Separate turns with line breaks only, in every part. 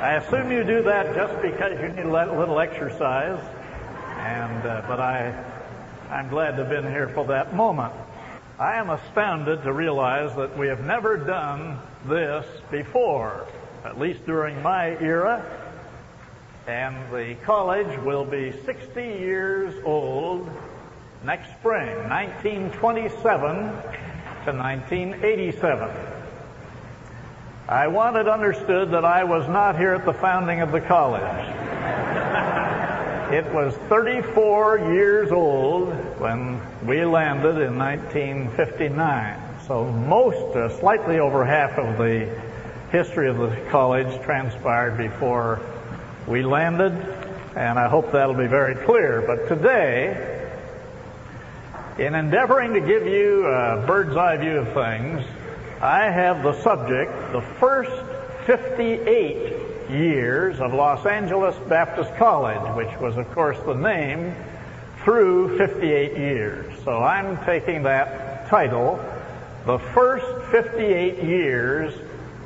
I assume you do that just because you need a little exercise, and uh, but I, I'm glad to have been here for that moment. I am astounded to realize that we have never done this before, at least during my era, and the college will be 60 years old next spring, 1927 to 1987. I wanted understood that I was not here at the founding of the college. it was 34 years old when we landed in 1959. So most, uh, slightly over half of the history of the college transpired before we landed, and I hope that'll be very clear. But today, in endeavoring to give you a bird's eye view of things, I have the subject, the first 58 years of Los Angeles Baptist College, which was, of course, the name through 58 years. So I'm taking that title, the first 58 years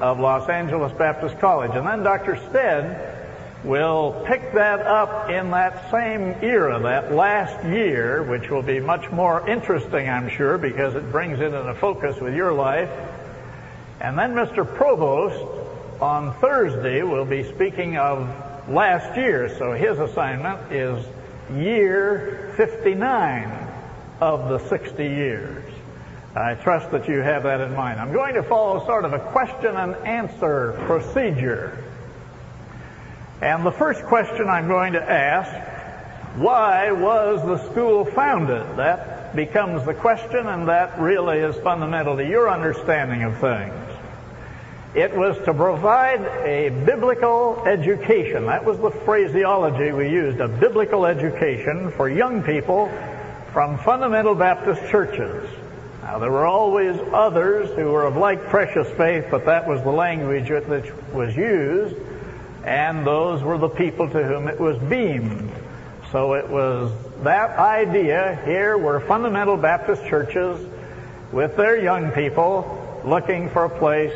of Los Angeles Baptist College. And then Dr. Stead will pick that up in that same era, that last year, which will be much more interesting, I'm sure, because it brings it into focus with your life and then Mr. Provost on Thursday will be speaking of last year, so his assignment is year 59 of the 60 years. I trust that you have that in mind. I'm going to follow sort of a question and answer procedure. And the first question I'm going to ask why was the school founded? That becomes the question, and that really is fundamental to your understanding of things. It was to provide a biblical education. That was the phraseology we used, a biblical education for young people from fundamental Baptist churches. Now, there were always others who were of like precious faith, but that was the language that was used, and those were the people to whom it was beamed. So it was that idea here were fundamental Baptist churches with their young people looking for a place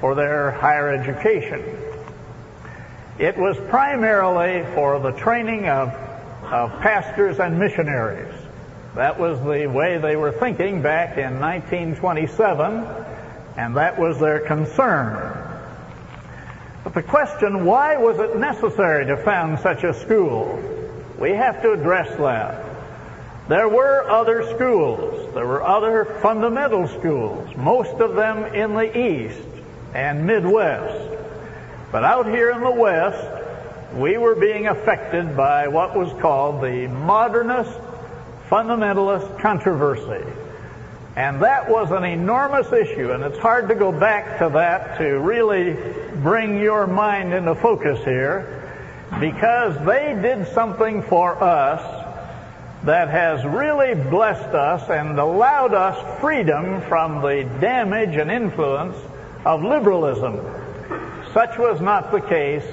for their higher education. It was primarily for the training of, of pastors and missionaries. That was the way they were thinking back in 1927, and that was their concern. But the question, why was it necessary to found such a school? We have to address that. There were other schools. There were other fundamental schools, most of them in the East and Midwest. But out here in the West, we were being affected by what was called the modernist fundamentalist controversy. And that was an enormous issue, and it's hard to go back to that to really bring your mind into focus here, because they did something for us that has really blessed us and allowed us freedom from the damage and influence of liberalism. Such was not the case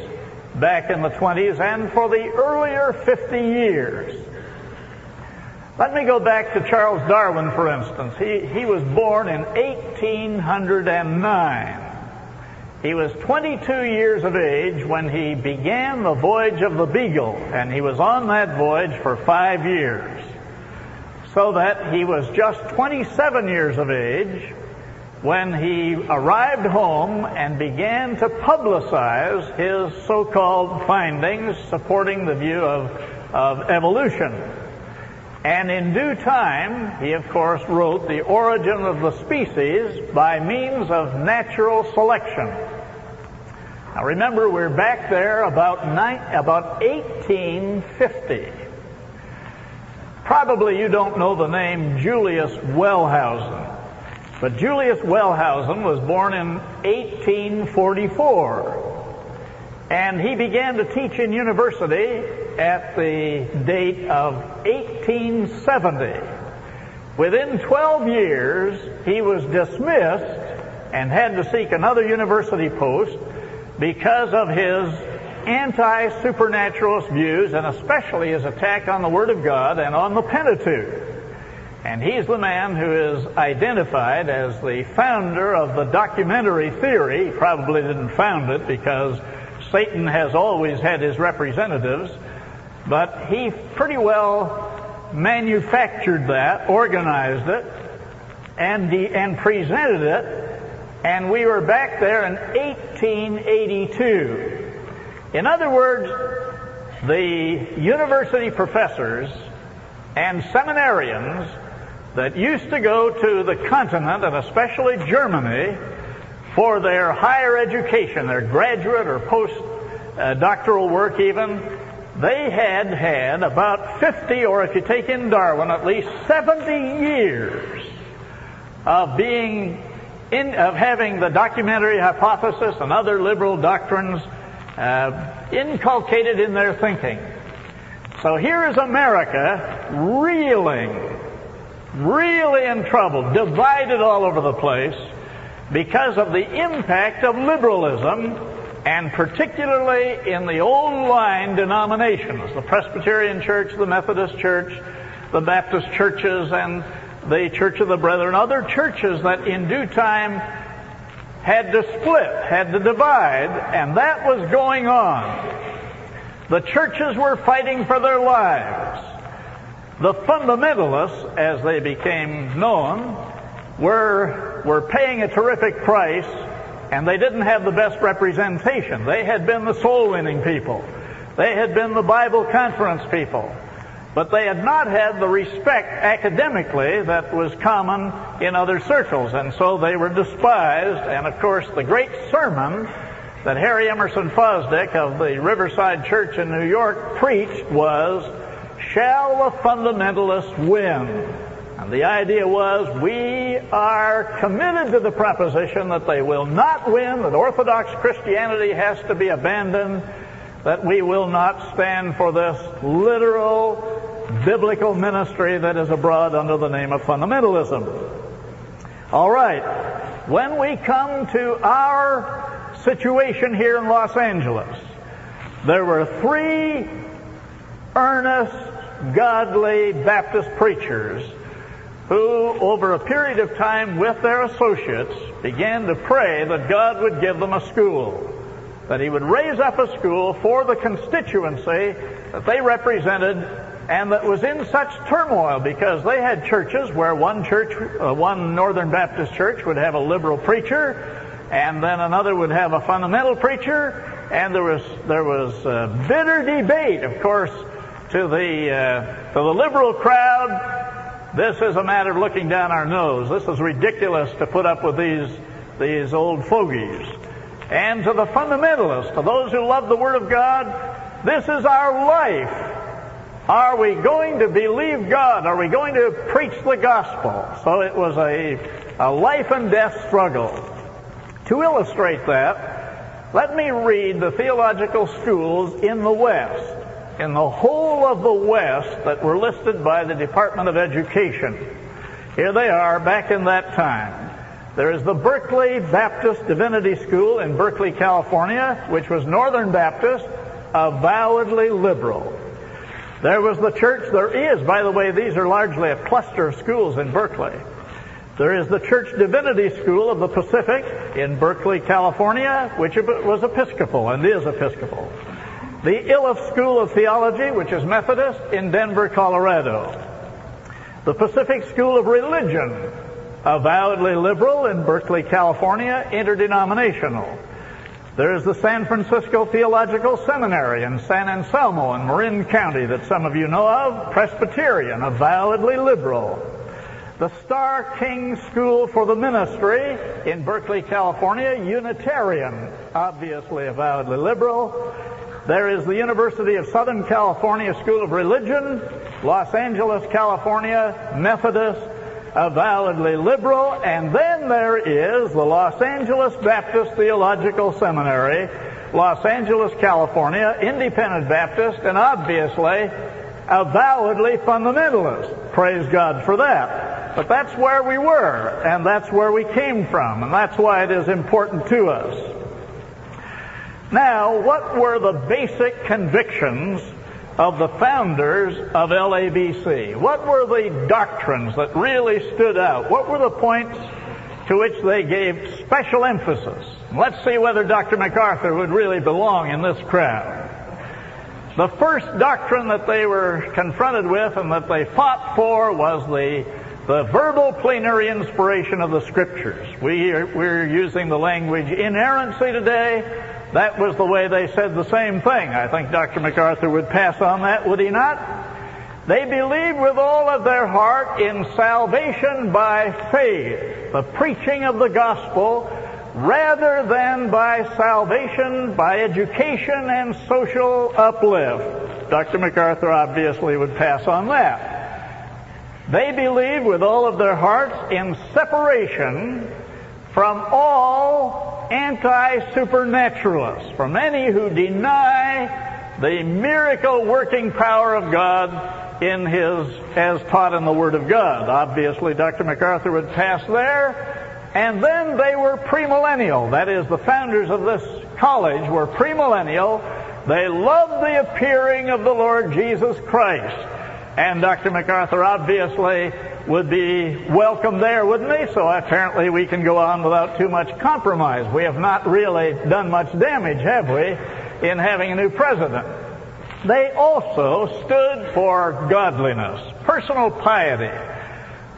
back in the 20s and for the earlier 50 years. Let me go back to Charles Darwin, for instance. He, he was born in 1809. He was 22 years of age when he began the voyage of the Beagle, and he was on that voyage for five years. So that he was just 27 years of age when he arrived home and began to publicize his so-called findings supporting the view of, of evolution. And in due time, he of course wrote The Origin of the Species by means of natural selection. Now remember, we're back there about, nine, about 1850. Probably you don't know the name Julius Wellhausen. But Julius Wellhausen was born in 1844. And he began to teach in university at the date of 1870. Within 12 years, he was dismissed and had to seek another university post because of his anti-supernaturalist views and especially his attack on the Word of God and on the Pentateuch. And he's the man who is identified as the founder of the documentary theory. He probably didn't found it because Satan has always had his representatives, but he pretty well manufactured that, organized it, and, de- and presented it, and we were back there in 1882. In other words, the university professors and seminarians that used to go to the continent and especially Germany for their higher education, their graduate or post doctoral work even, they had had about 50, or if you take in Darwin, at least 70 years of being in, of having the documentary hypothesis and other liberal doctrines uh, inculcated in their thinking. So here is America reeling, really in trouble, divided all over the place because of the impact of liberalism and particularly in the old line denominations, the Presbyterian Church, the Methodist Church, the Baptist churches, and the Church of the Brethren, other churches that in due time had to split, had to divide, and that was going on. The churches were fighting for their lives. The fundamentalists, as they became known, were, were paying a terrific price and they didn't have the best representation. They had been the soul winning people. They had been the Bible conference people. But they had not had the respect academically that was common in other circles, and so they were despised. And of course, the great sermon that Harry Emerson Fosdick of the Riverside Church in New York preached was, Shall the fundamentalists win? And the idea was we are committed to the proposition that they will not win, that Orthodox Christianity has to be abandoned, that we will not stand for this literal biblical ministry that is abroad under the name of fundamentalism. All right. When we come to our situation here in Los Angeles, there were three earnest, godly Baptist preachers who, over a period of time with their associates, began to pray that God would give them a school, that He would raise up a school for the constituency that they represented and that was in such turmoil because they had churches where one church, uh, one Northern Baptist church would have a liberal preacher, and then another would have a fundamental preacher, and there was there was bitter debate, of course, to the uh, to the liberal crowd this is a matter of looking down our nose. This is ridiculous to put up with these, these old fogies. And to the fundamentalists, to those who love the Word of God, this is our life. Are we going to believe God? Are we going to preach the gospel? So it was a, a life and death struggle. To illustrate that, let me read the theological schools in the West in the whole of the West that were listed by the Department of Education. Here they are back in that time. There is the Berkeley Baptist Divinity School in Berkeley, California, which was Northern Baptist, avowedly liberal. There was the church, there is, by the way, these are largely a cluster of schools in Berkeley. There is the Church Divinity School of the Pacific in Berkeley, California, which was Episcopal and is Episcopal the Iliff School of Theology, which is Methodist, in Denver, Colorado. The Pacific School of Religion, avowedly liberal in Berkeley, California, interdenominational. There is the San Francisco Theological Seminary in San Anselmo in Marin County that some of you know of, Presbyterian, avowedly liberal. The Starr King School for the Ministry in Berkeley, California, Unitarian, obviously avowedly liberal. There is the University of Southern California School of Religion, Los Angeles, California, Methodist, avowedly liberal, and then there is the Los Angeles Baptist Theological Seminary, Los Angeles, California, Independent Baptist, and obviously avowedly fundamentalist. Praise God for that. But that's where we were, and that's where we came from, and that's why it is important to us. Now, what were the basic convictions of the founders of LABC? What were the doctrines that really stood out? What were the points to which they gave special emphasis. Let's see whether Dr. MacArthur would really belong in this crowd. The first doctrine that they were confronted with and that they fought for was the, the verbal plenary inspiration of the scriptures. We are, we're using the language inerrancy today. That was the way they said the same thing. I think Dr. MacArthur would pass on that, would he not? They believed with all of their heart in salvation by faith, the preaching of the gospel, rather than by salvation by education and social uplift. Dr. MacArthur obviously would pass on that. They believed with all of their hearts in separation from all anti-supernaturalists, from any who deny the miracle working power of God in his, as taught in the Word of God. Obviously, Dr. MacArthur would pass there. And then they were premillennial. That is, the founders of this college were premillennial. They loved the appearing of the Lord Jesus Christ. And Dr. MacArthur obviously would be welcome there, wouldn't he? So apparently we can go on without too much compromise. We have not really done much damage, have we, in having a new president? They also stood for godliness, personal piety.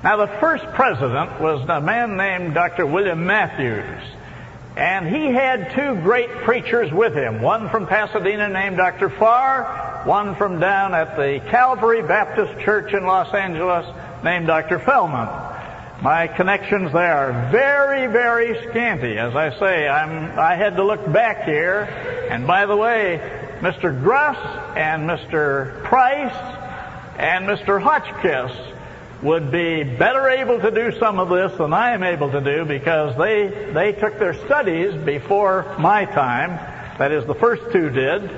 Now, the first president was a man named Dr. William Matthews. And he had two great preachers with him. One from Pasadena named Dr. Farr, one from down at the Calvary Baptist Church in Los Angeles named Dr. Fellman. My connections there are very, very scanty. As I say, I'm, I had to look back here. And by the way, Mr. Gruss and Mr. Price and Mr. Hotchkiss would be better able to do some of this than I am able to do because they, they took their studies before my time. That is, the first two did.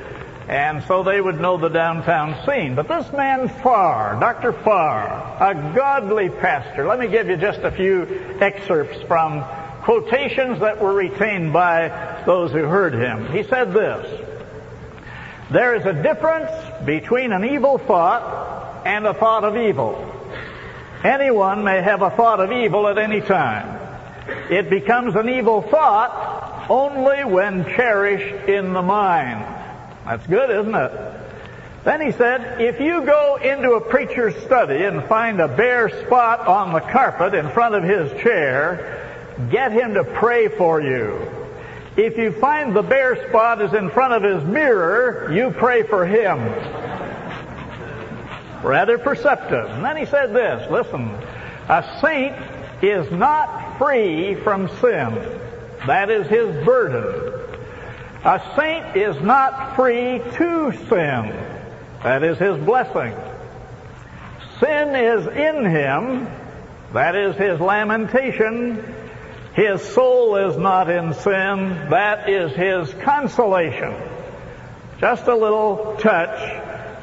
And so they would know the downtown scene. But this man Farr, Dr. Farr, a godly pastor, let me give you just a few excerpts from quotations that were retained by those who heard him. He said this, there is a difference between an evil thought and a thought of evil. Anyone may have a thought of evil at any time. It becomes an evil thought only when cherished in the mind. That's good, isn't it? Then he said, if you go into a preacher's study and find a bare spot on the carpet in front of his chair, get him to pray for you. If you find the bare spot is in front of his mirror, you pray for him. Rather perceptive. And then he said this, listen, a saint is not free from sin. That is his burden. A saint is not free to sin. That is his blessing. Sin is in him. That is his lamentation. His soul is not in sin. That is his consolation. Just a little touch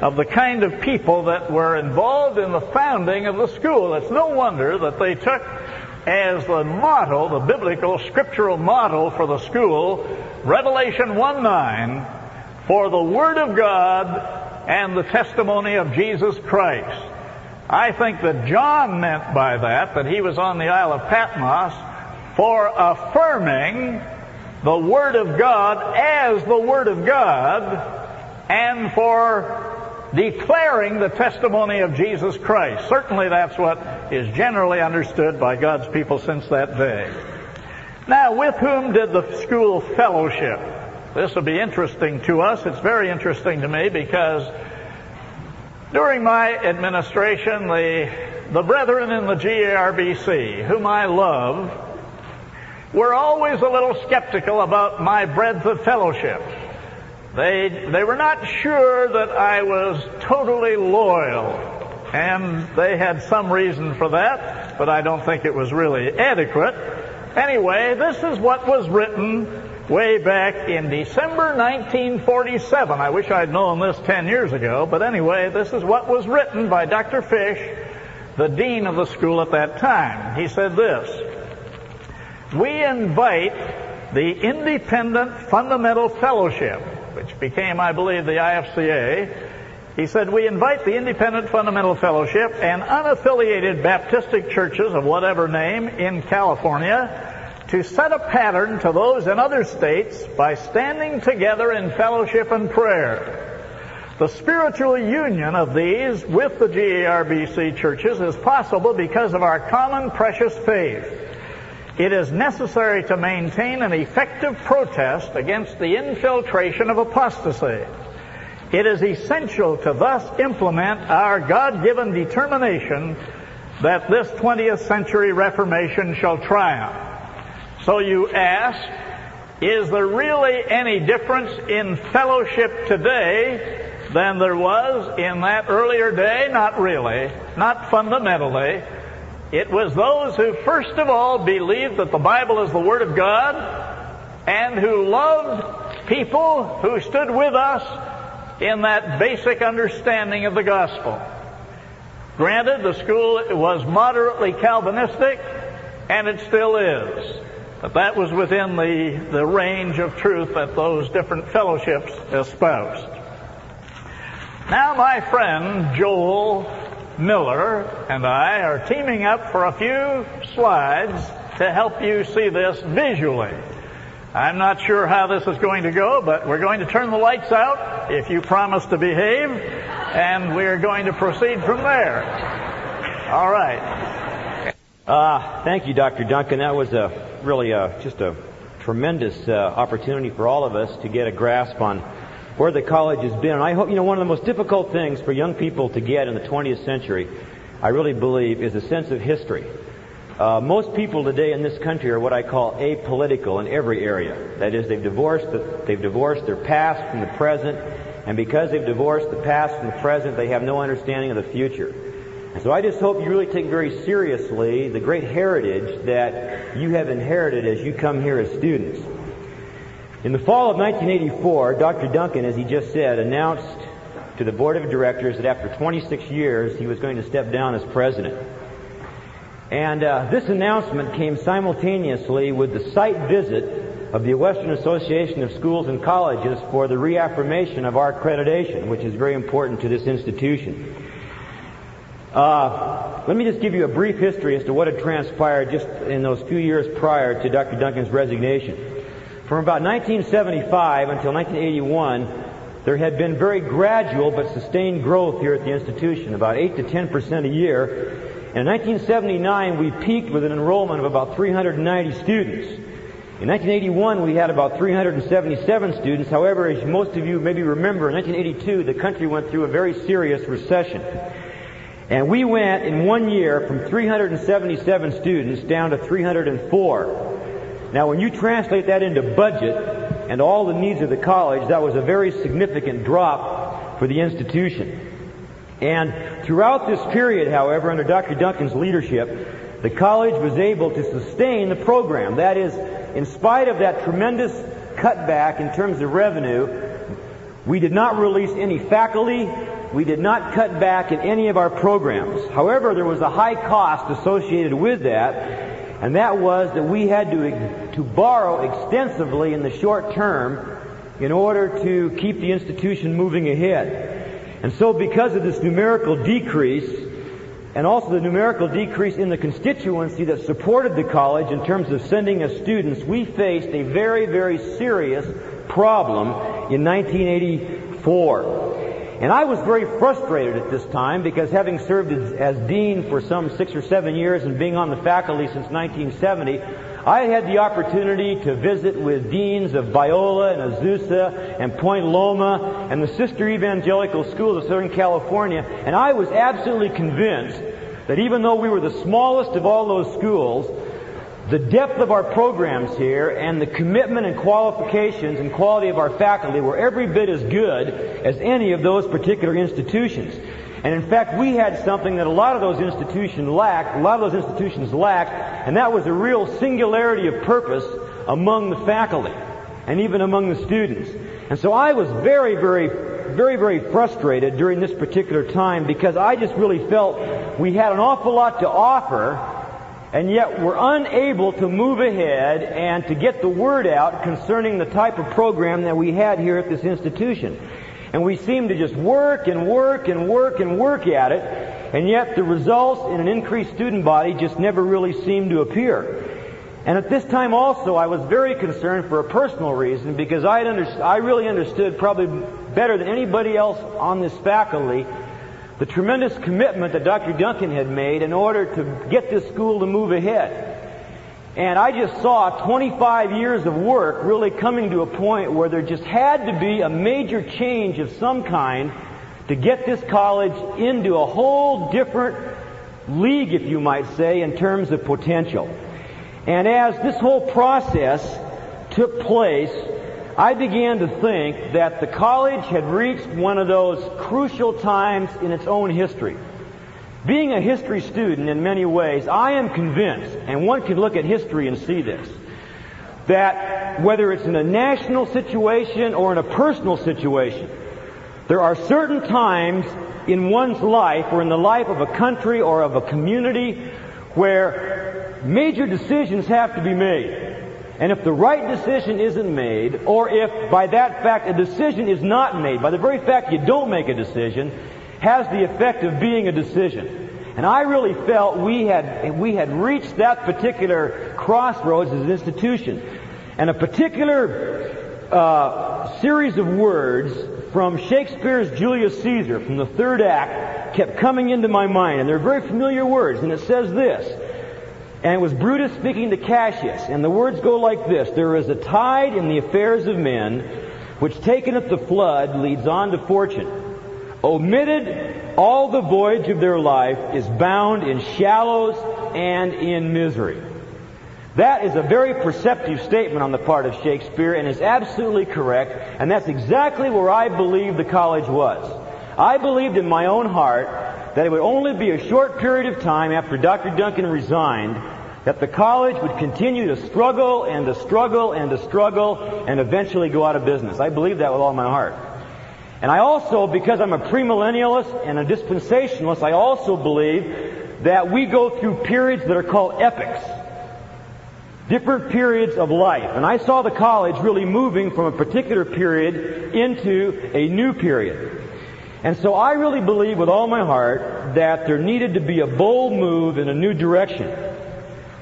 of the kind of people that were involved in the founding of the school. It's no wonder that they took as the model, the biblical scriptural model for the school, Revelation 1 9, for the Word of God and the testimony of Jesus Christ. I think that John meant by that that he was on the Isle of Patmos for affirming the Word of God as the Word of God and for declaring the testimony of Jesus Christ. Certainly that's what is generally understood by God's people since that day. Now, with whom did the school fellowship? This will be interesting to us. It's very interesting to me because during my administration, the, the brethren in the GARBC, whom I love, were always a little skeptical about my breadth of fellowship. They, they were not sure that I was totally loyal. And they had some reason for that, but I don't think it was really adequate. Anyway, this is what was written way back in December 1947. I wish I'd known this 10 years ago, but anyway, this is what was written by Dr. Fish, the dean of the school at that time. He said this, We invite the Independent Fundamental Fellowship which became, I believe, the IFCA, He said, We invite the Independent Fundamental Fellowship and unaffiliated Baptistic churches of whatever name in California to set a pattern to those in other states by standing together in fellowship and prayer. The spiritual union of these with the GARBC churches is possible because of our common precious faith. It is necessary to maintain an effective protest against the infiltration of apostasy. It is essential to thus implement our God-given determination that this 20th century Reformation shall triumph. So you ask, is there really any difference in fellowship today than there was in that earlier day? Not really. Not fundamentally. It was those who first of all believed that the Bible is the Word of God and who loved people who stood with us in that basic understanding of the gospel. Granted, the school was moderately Calvinistic, and it still is. But that was within the, the range of truth that those different fellowships espoused. Now, my friend Joel Miller and I are teaming up for a few slides to help you see this visually. I'm not sure how this is going to go, but we're going to turn the lights out if you promise to behave, and we're going to proceed from there. All right.
Uh, thank you, Dr. Dunkin. That was a really uh, just a tremendous uh, opportunity for all of us to get a grasp on where the college has been. And I hope, you know, one of the most difficult things for young people to get in the 20th century, I really believe, is a sense of history. Uh, most people today in this country are what I call apolitical in every area. That is, they've divorced the, they've divorced their past from the present, and because they've divorced the past from the present, they have no understanding of the future. And so I just hope you really take very seriously the great heritage that you have inherited as you come here as students. In the fall of 1984, Dr. Dunkin, as he just said, announced to the board of directors that after 26 years he was going to step down as president. And uh, this announcement came simultaneously with the site visit of the Western Association of Schools and Colleges for the reaffirmation of our accreditation, which is very important to this institution. Uh, let me just give you a brief history as to what had transpired just in those few years prior to Dr. Dunkin's resignation. From about 1975 until 1981, there had been very gradual but sustained growth here at the institution, about 8 to 10 percent a year, in 1979, we peaked with an enrollment of about 390 students. In 1981, we had about 377 students. However, as most of you maybe remember, in 1982, the country went through a very serious recession. And we went in one year from 377 students down to 304. Now, when you translate that into budget and all the needs of the college, that was a very significant drop for the institution. And throughout this period, however, under Dr. Dunkin's leadership, the college was able to sustain the program. That is, in spite of that tremendous cutback in terms of revenue, we did not release any faculty. We did not cut back in any of our programs. However, there was a high cost associated with that, and that was that we had to, to borrow extensively in the short term in order to keep the institution moving ahead. And so because of this numerical decrease, and also the numerical decrease in the constituency that supported the college in terms of sending us students, we faced a very, very serious problem in 1984. And I was very frustrated at this time because having served as, as dean for some six or seven years and being on the faculty since 1970, I had the opportunity to visit with deans of Biola and Azusa and Point Loma and the sister evangelical schools of Southern California, and I was absolutely convinced that even though we were the smallest of all those schools, the depth of our programs here and the commitment and qualifications and quality of our faculty were every bit as good as any of those particular institutions. And in fact, we had something that a lot of those institutions lacked, a lot of those institutions lacked, and that was a real singularity of purpose among the faculty and even among the students. And so I was very, very, very, very frustrated during this particular time because I just really felt we had an awful lot to offer and yet we're unable to move ahead and to get the word out concerning the type of program that we had here at this institution. And we seem to just work and work and work and work at it, and yet the results in an increased student body just never really seem to appear. And at this time also, I was very concerned for a personal reason because I, under, I really understood probably better than anybody else on this faculty the tremendous commitment that Dr. Dunkin had made in order to get this school to move ahead. And I just saw 25 years of work really coming to a point where there just had to be a major change of some kind to get this college into a whole different league, if you might say, in terms of potential. And as this whole process took place, I began to think that the college had reached one of those crucial times in its own history. Being a history student in many ways, I am convinced, and one can look at history and see this, that whether it's in a national situation or in a personal situation, there are certain times in one's life or in the life of a country or of a community where major decisions have to be made. And if the right decision isn't made, or if by that fact a decision is not made, by the very fact you don't make a decision, has the effect of being a decision. And I really felt we had, we had reached that particular crossroads as an institution. And a particular uh, series of words from Shakespeare's Julius Caesar, from the third act, kept coming into my mind. And they're very familiar words. And it says this. And it was Brutus speaking to Cassius. And the words go like this. There is a tide in the affairs of men, which taken at the flood leads on to fortune. Omitted all the voyage of their life is bound in shallows and in misery. That is a very perceptive statement on the part of Shakespeare and is absolutely correct, and that's exactly where I believe the college was. I believed in my own heart that it would only be a short period of time after Dr. Dunkin resigned that the college would continue to struggle and to struggle and to struggle and eventually go out of business. I believe that with all my heart. And I also, because I'm a premillennialist and a dispensationalist, I also believe that we go through periods that are called epochs. Different periods of life. And I saw the college really moving from a particular period into a new period. And so I really believe with all my heart that there needed to be a bold move in a new direction,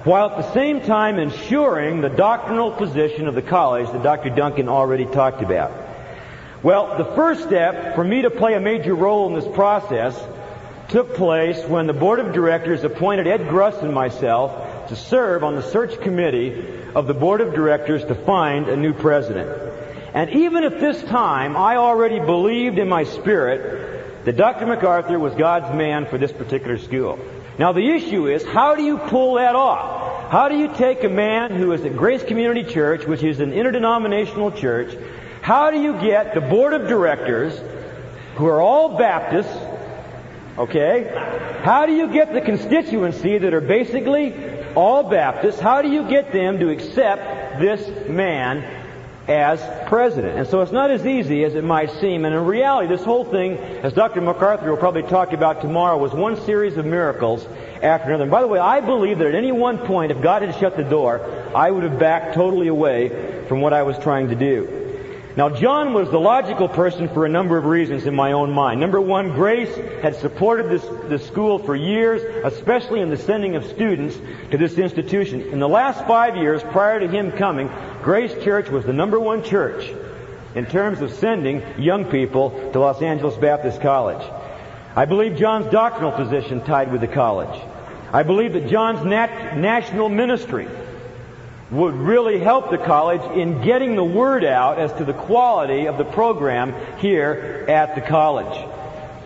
while at the same time ensuring the doctrinal position of the college that Dr. Dunkin already talked about. Well, the first step for me to play a major role in this process took place when the board of directors appointed Ed Gruss and myself to serve on the search committee of the board of directors to find a new president. And even at this time, I already believed in my spirit that Dr. MacArthur was God's man for this particular school. Now the issue is, how do you pull that off? How do you take a man who is at Grace Community Church, which is an interdenominational church, how do you get the board of directors, who are all Baptists, okay? How do you get the constituency that are basically all Baptists, how do you get them to accept this man as president. And so it's not as easy as it might seem. And in reality, this whole thing, as Dr. MacArthur will probably talk about tomorrow, was one series of miracles after another. And by the way, I believe that at any one point, if God had shut the door, I would have backed totally away from what I was trying to do. Now, John was the logical person for a number of reasons in my own mind. Number one, Grace had supported this, this school for years, especially in the sending of students to this institution. In the last five years prior to him coming, Grace Church was the number one church in terms of sending young people to Los Angeles Baptist College. I believe John's doctrinal position tied with the college. I believe that John's nat- national ministry would really help the college in getting the word out as to the quality of the program here at the college.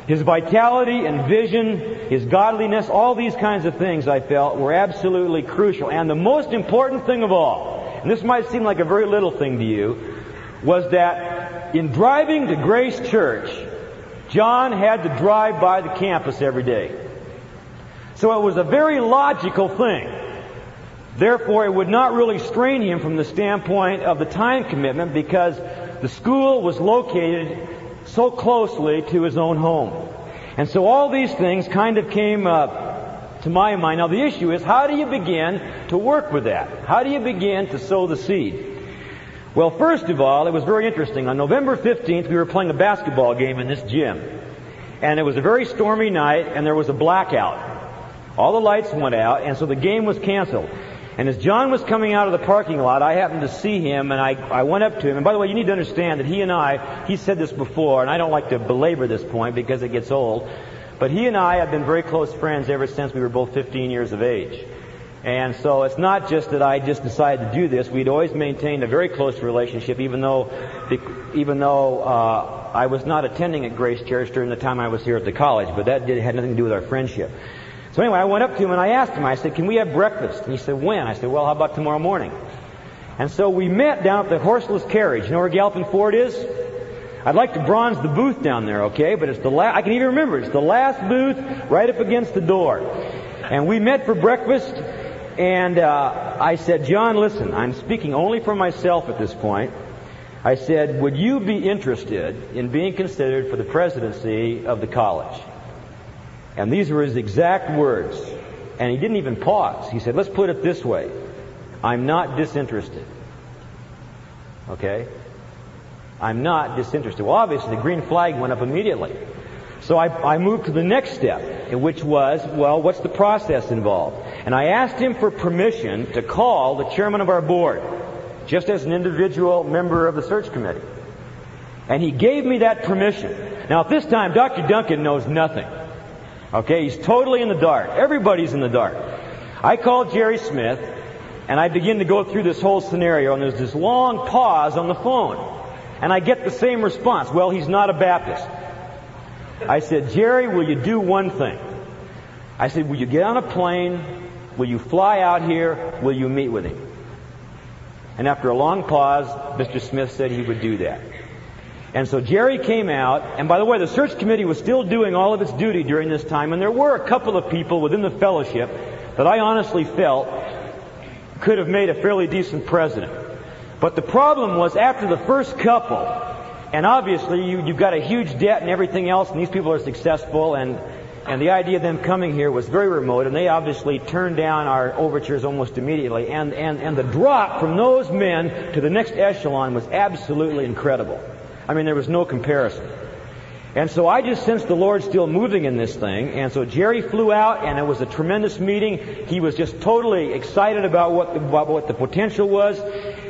His vitality and vision, his godliness, all these kinds of things I felt were absolutely crucial. And the most important thing of all, and this might seem like a very little thing to you, was that in driving to Grace Church, John had to drive by the campus every day. So it was a very logical thing Therefore, it would not really strain him from the standpoint of the time commitment because the school was located so closely to his own home. And so all these things kind of came up to my mind. Now the issue is how do you begin to work with that? How do you begin to sow the seed? Well, first of all, it was very interesting. On November 15th, we were playing a basketball game in this gym. And it was a very stormy night, and there was a blackout. All the lights went out, and so the game was canceled. And as John was coming out of the parking lot, I happened to see him, and I, I went up to him. And by the way, you need to understand that he and I, he said this before, and I don't like to belabor this point because it gets old, but he and I have been very close friends ever since we were both 15 years of age. And so it's not just that I just decided to do this. We'd always maintained a very close relationship, even though, even though uh, I was not attending at Grace Church during the time I was here at the college. But that did, had nothing to do with our friendship. So anyway, I went up to him and I asked him. I said, "Can we have breakfast?" And he said, "When?" I said, "Well, how about tomorrow morning?" And so we met down at the horseless carriage. You know where Galpin Ford is? I'd like to bronze the booth down there, okay? But it's the last, I can even remember, it's the last booth right up against the door. And we met for breakfast, and uh, I said, John, listen, I'm speaking only for myself at this point. I said, would you be interested in being considered for the presidency of the college? And these were his exact words. And he didn't even pause. He said, let's put it this way. I'm not disinterested. Okay? I'm not disinterested. Well, obviously, the green flag went up immediately. So I, I moved to the next step, which was, well, what's the process involved? And I asked him for permission to call the chairman of our board, just as an individual member of the search committee. And he gave me that permission. Now, at this time, Dr. Dunkin knows nothing. Okay, he's totally in the dark. Everybody's in the dark. I called Jerry Smith, and I begin to go through this whole scenario, and there's this long pause on the phone. And I get the same response. Well, he's not a Baptist. I said, Jerry, will you do one thing? I said, will you get on a plane? Will you fly out here? Will you meet with him? And after a long pause, Mr. Smith said he would do that. And so Jerry came out, and by the way, the search committee was still doing all of its duty during this time, and there were a couple of people within the fellowship that I honestly felt could have made a fairly decent president. But the problem was after the first couple, and obviously, you, you've got a huge debt and everything else, and these people are successful, and, and the idea of them coming here was very remote, and they obviously turned down our overtures almost immediately. And, and, and the drop from those men to the next echelon was absolutely incredible. I mean, there was no comparison. And so I just sensed the Lord still moving in this thing. And so Jerry flew out, and it was a tremendous meeting. He was just totally excited about what the, about what the potential was.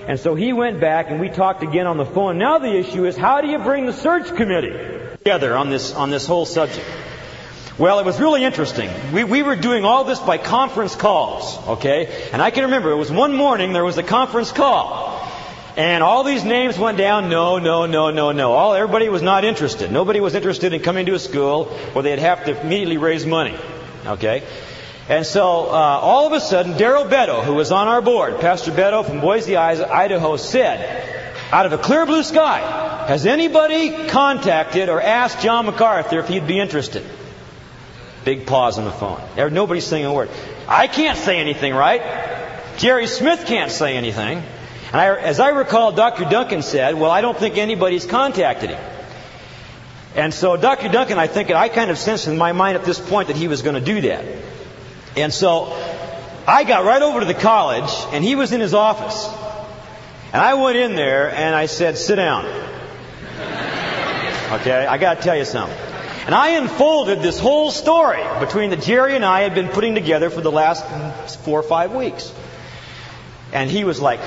And so he went back and we talked again on the phone. Now the issue is how do you bring the search committee together on this, on this whole subject? Well, it was really interesting. We, we were doing all this by conference calls, okay? And I can remember it was one morning there was a conference call. And all these names went down. No, no, no, no, no. All everybody was not interested. Nobody was interested in coming to a school where they'd have to immediately raise money. Okay? And so, uh, all of a sudden, Daryl Beto, who was on our board, Pastor Beto from Boise, Idaho, said, out of a clear blue sky, has anybody contacted or asked John MacArthur if he'd be interested? Big pause on the phone. Nobody's saying a word. I can't say anything, right? Jerry Smith can't say anything. I, as I recall, Dr. Dunkin said, well, I don't think anybody's contacted him. And so Dr. Dunkin, I think, I kind of sensed in my mind at this point that he was going to do that. And so I got right over to the college, and he was in his office. And I went in there and I said, sit down. Okay, I got to tell you something. And I unfolded this whole story between that Jerry and I had been putting together for the last four or five weeks. And he was like,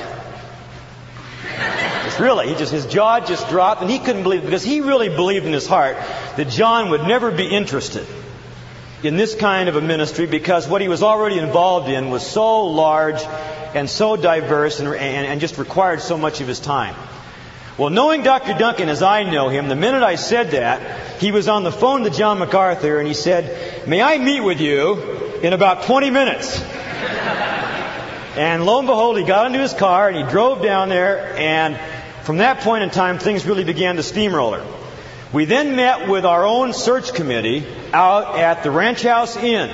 really, he just, his jaw just dropped and he couldn't believe it because he really believed in his heart that John would never be interested in this kind of a ministry because what he was already involved in was so large and so diverse and, and, and, just required so much of his time. Well, knowing Dr. Dunkin as I know him, the minute I said that, he was on the phone to John MacArthur and he said, May I meet with you in about 20 minutes? and lo and behold, he got into his car and he drove down there and from that point in time, things really began to steamroller. We then met with our own search committee out at the Ranch House Inn.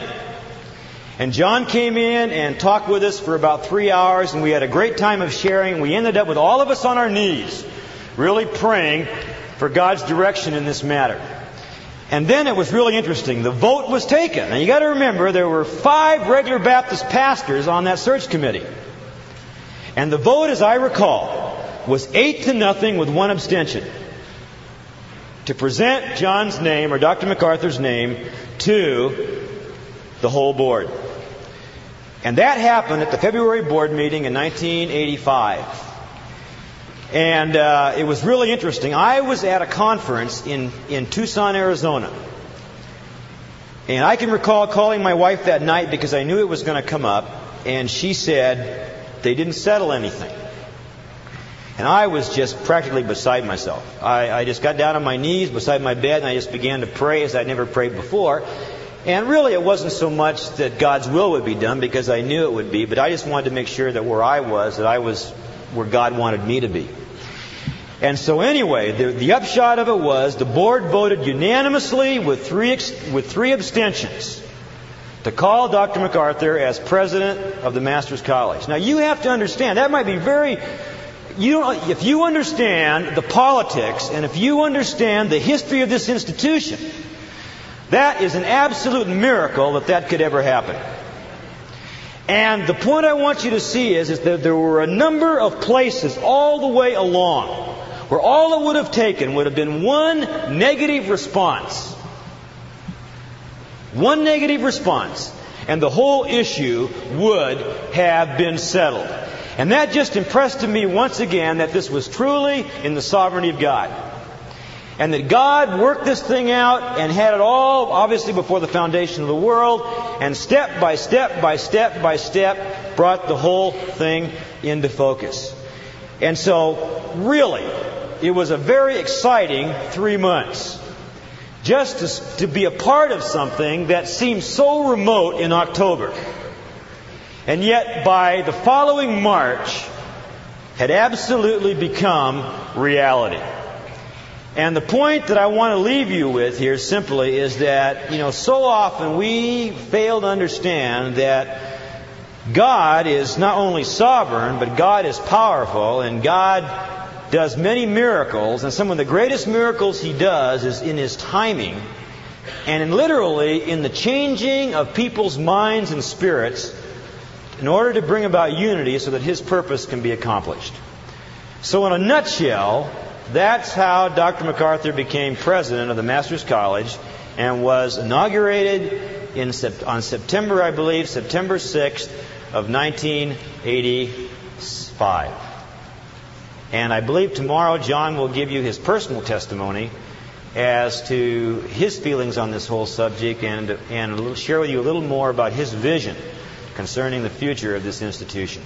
And John came in and talked with us for about three hours, and we had a great time of sharing. We ended up with all of us on our knees, really praying for God's direction in this matter. And then it was really interesting. The vote was taken. Now you got to remember there were five regular Baptist pastors on that search committee. And the vote, as I recall, was eight to nothing with one abstention to present John's name or Dr. MacArthur's name to the whole board. And that happened at the February board meeting in 1985. And uh, it was really interesting. I was at a conference in, in Tucson, Arizona. And I can recall calling my wife that night because I knew it was going to come up. And she said they didn't settle anything. And I was just practically beside myself. I, I just got down on my knees beside my bed and I just began to pray as I'd never prayed before. And really, it wasn't so much that God's will would be done because I knew it would be, but I just wanted to make sure that where I was, that I was where God wanted me to be. And so, anyway, the, the upshot of it was the board voted unanimously with three, with three abstentions to call Dr. MacArthur as president of the Master's College. Now, you have to understand, that might be very you if you understand the politics and if you understand the history of this institution, that is an absolute miracle that that could ever happen. And the point I want you to see is, is that there were a number of places all the way along where all it would have taken would have been one negative response. One negative response. And the whole issue would have been settled. And that just impressed to me once again that this was truly in the sovereignty of God and that God worked this thing out and had it all obviously before the foundation of the world and step by step by step by step brought the whole thing into focus. And so, really, it was a very exciting three months. Just to, to be a part of something that seemed so remote in October. And yet, by the following March, had absolutely become reality. And the point that I want to leave you with here simply is that, you know, so often we fail to understand that God is not only sovereign, but God is powerful, and God does many miracles, and some of the greatest miracles He does is in His timing, and in literally in the changing of people's minds and spirits in order to bring about unity so that His purpose can be accomplished. So, in a nutshell, that's how Dr. MacArthur became president of the Master's College and was inaugurated in, on September, I believe, September 6th of 1985. And I believe tomorrow John will give you his personal testimony as to his feelings on this whole subject and, and share with you a little more about his vision concerning the future of this institution.